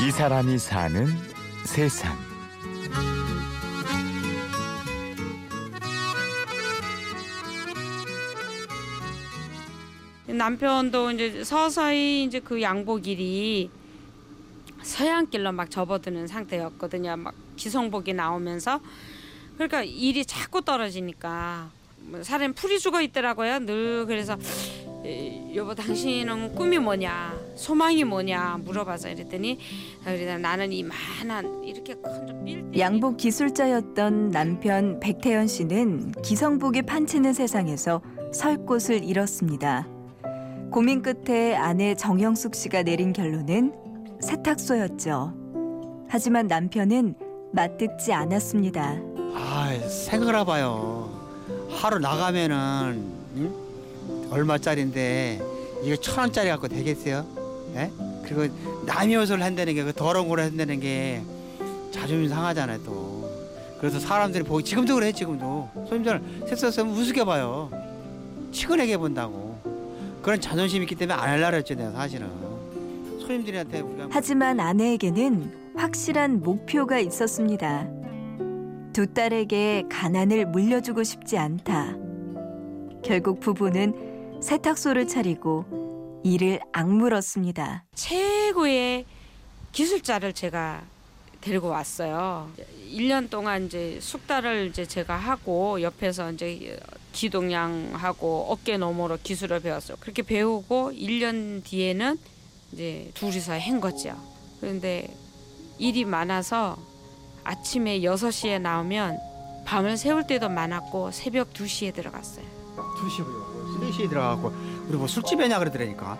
이 사람이 사는 세상. 남편도 이제 서서히 이제 그 양복 일이 서양길로 막 접어드는 상태였거든요. 막 기성복이 나오면서 그러니까 일이 자꾸 떨어지니까 뭐 사람 풀이 죽어 있더라고요. 늘 그래서 여보 당신은 꿈이 뭐냐 소망이 뭐냐 물어봐서 이랬더니 그래 나는 이만한 이렇게 큰 빌딩 양복 기술자였던 남편 백태현 씨는 기성복이 판치는 세상에서 설 곳을 잃었습니다. 고민 끝에 아내 정영숙 씨가 내린 결론은 세탁소였죠. 하지만 남편은 맞듣지 않았습니다. 아, 생각을 해봐요. 하루 나가면은 응? 얼마짜린데 이거 천 원짜리 갖고 되겠어요? 예? 그리고 남이 옷을 한다는 게 그 더러운 걸 한다는 게 자존심 상하잖아요 또. 그래서 사람들이 보기 지금도 그래 지금도 손님들 세수했으면 우습게 봐요. 치근하게 본다고. 그런 자존심 있기 때문에 안 하려고 했죠 내가 사실은. 손님들한테 우리가 하지만 아내에게는 확실한 목표가 있었습니다. 두 딸에게 가난을 물려주고 싶지 않다. 결국 부부는 세탁소를 차리고 일을 악물었습니다. 최고의 기술자를 제가 데리고 왔어요. 1년 동안 이제 숙달을 이제 제가 하고 옆에서 이제 기동량하고 어깨 너머로 기술을 배웠어요. 그렇게 배우고 1년 뒤에는 이제 둘이서 한 거죠. 그런데 일이 많아서 아침에 6시에 나오면 밤을 새울 때도 많았고 새벽 2시에 들어갔어요. 2시고요. 3시에 들어가고 우리 뭐 술집에냐 그러더라니까.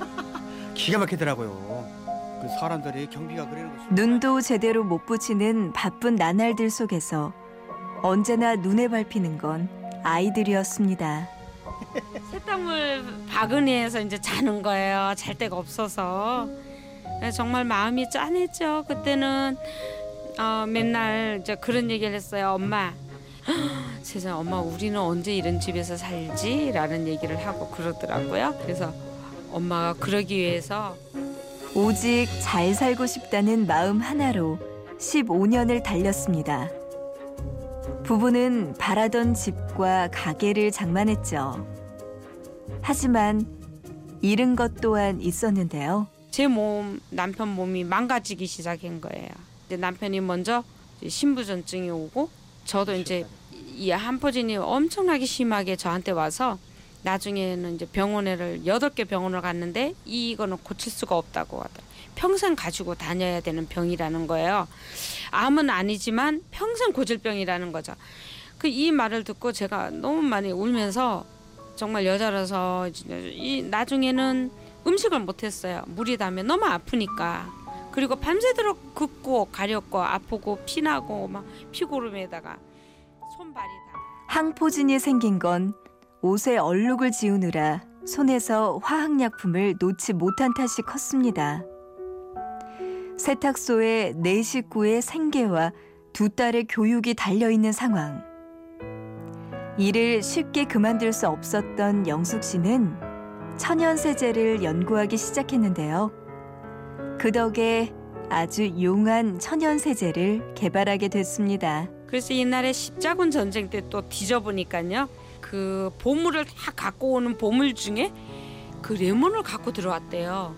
기가 막히더라고요. 그 사람들이 경비가 그러는 거. 눈도 제대로 못 붙이는 바쁜 나날들 속에서 언제나 눈에 밟히는 건 아이들이었습니다. 세탁물 바구니에서 이제 자는 거예요. 잘 데가 없어서. 그래서 정말 마음이 짠했죠. 그때는 어, 맨날 이제 그런 얘기를 했어요. 엄마, 세상 엄마 우리는 언제 이런 집에서 살지?라는 얘기를 하고 그러더라고요. 그래서 엄마가 그러기 위해서 오직 잘 살고 싶다는 마음 하나로 15년을 달렸습니다. 부부는 바라던 집과 가게를 장만했죠. 하지만 잃은 것 또한 있었는데요. 제 몸, 남편 몸이 망가지기 시작한 거예요. 남편이 먼저 신부전증이 오고 저도 이제 이 한포진이 엄청나게 심하게 저한테 와서 나중에는 이제 병원에를 여덟 개 병원을 갔는데 이거는 고칠 수가 없다고 하더라고요. 평생 가지고 다녀야 되는 병이라는 거예요. 암은 아니지만 평생 고질 병이라는 거죠. 그 이 말을 듣고 제가 너무 많이 울면서 정말 여자라서 이 나중에는 음식을 못 했어요. 물이 닿으면 너무 아프니까. 그리고 밤새도록 긋고 가렵고 아프고 피나고 막 피고름에다가 손발이 다. 항포진이 생긴 건 옷에 얼룩을 지우느라 손에서 화학약품을 놓지 못한 탓이 컸습니다. 세탁소에 네 식구의 생계와 두 딸의 교육이 달려있는 상황. 일을 쉽게 그만둘 수 없었던 영숙 씨는 천연세제를 연구하기 시작했는데요. 그 덕에 아주 용한 천연 세제를 개발하게 됐습니다. 그래서 옛날에 십자군 전쟁 때 또 뒤져보니까요. 그 보물을 다 갖고 오는 보물 중에 그 레몬을 갖고 들어왔대요.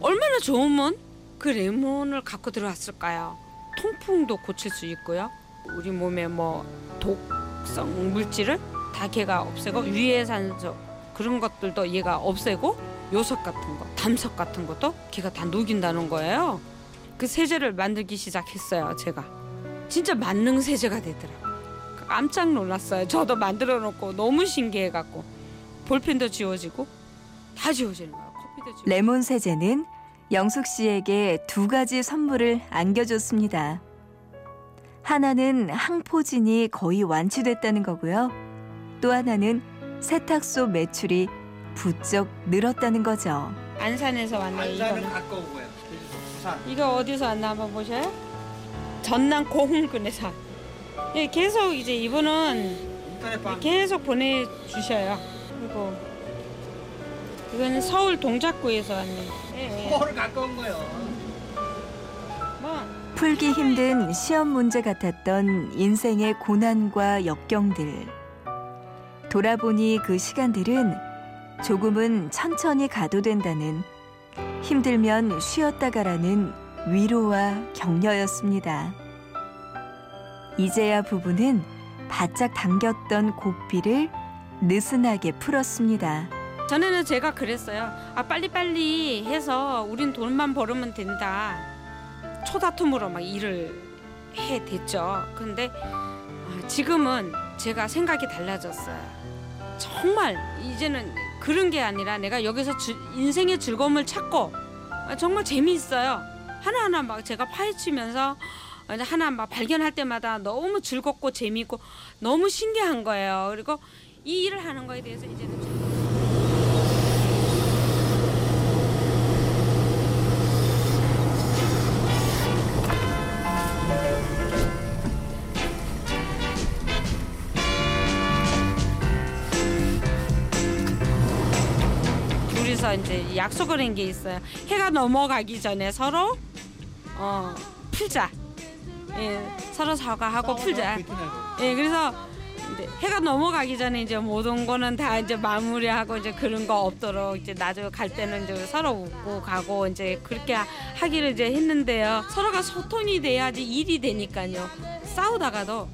얼마나 좋으면 그 레몬을 갖고 들어왔을까요? 통풍도 고칠 수 있고요. 우리 몸에 뭐 독성 물질을 다 걔가 없애고 위해산소 그런 것들도 얘가 없애고 요석 같은 거, 담석 같은 것도 걔가 다 녹인다는 거예요. 그 세제를 만들기 시작했어요, 제가. 진짜 만능 세제가 되더라고요. 깜짝 놀랐어요. 저도 만들어 놓고 너무 신기해 갖고 볼펜도 지워지고 다 지워지는 거예요. 커피도 지워지고. 레몬 세제는 영숙 씨에게 두 가지 선물을 안겨줬습니다. 하나는 항포진이 거의 완치됐다는 거고요. 또 하나는 세탁소 매출이 부쩍 늘었다는 거죠. 안산에서 왔네요. 안산은 이거는. 거야. 부산. 이거 어디서 왔나 한번 보셔요. 전남 고흥군에서. 예, 계속 이제 이분은. 계속 보내주셔요. 그리고 이거는 서울 동작구에서 왔네. 예, 예. 서울 가까운 거요. 풀기 힘든 시험 문제 같았던 인생의 고난과 역경들. 돌아보니 그 시간들은 조금은 천천히 가도 된다는 힘들면 쉬었다 가라는 위로와 격려였습니다. 이제야 부부는 바짝 당겼던 고삐를 느슨하게 풀었습니다. 전에는 제가 그랬어요. 아 빨리빨리 해서 우린 돈만 벌으면 된다. 초다툼으로 막 일을 해 됐죠. 근데 아, 지금은 제가 생각이 달라졌어요. 정말 이제는 그런 게 아니라 내가 여기서 주- 인생의 즐거움을 찾고 아, 정말 재미있어요. 하나하나 막 제가 파헤치면서 이제 하나 막 발견할 때마다 너무 즐겁고 재미있고 너무 신기한 거예요. 그리고 이 일을 하는 거에 대해서 이제는 이제 약속을 한 게 있어요. 해가 넘어가기 전에 서로 어 풀자. 예, 서로 사과하고 풀자. 예, 그래서 이제 해가 넘어가기 전에 이제 모든 거는 다 이제 마무리하고 이제 그런 거 없도록 이제 나중에 갈 때는 이제 서로 웃고 가고 이제 그렇게 하- 하기를 이제 했는데요. 서로가 소통이 돼야지 일이 되니까요. 싸우다가도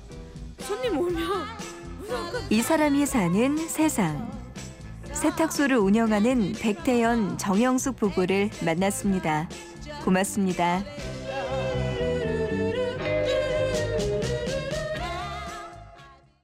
손님 오면 무조건 이 사람이 사는 세상. 세탁소를 운영하는 백태연, 정영숙 부부를 만났습니다. 고맙습니다.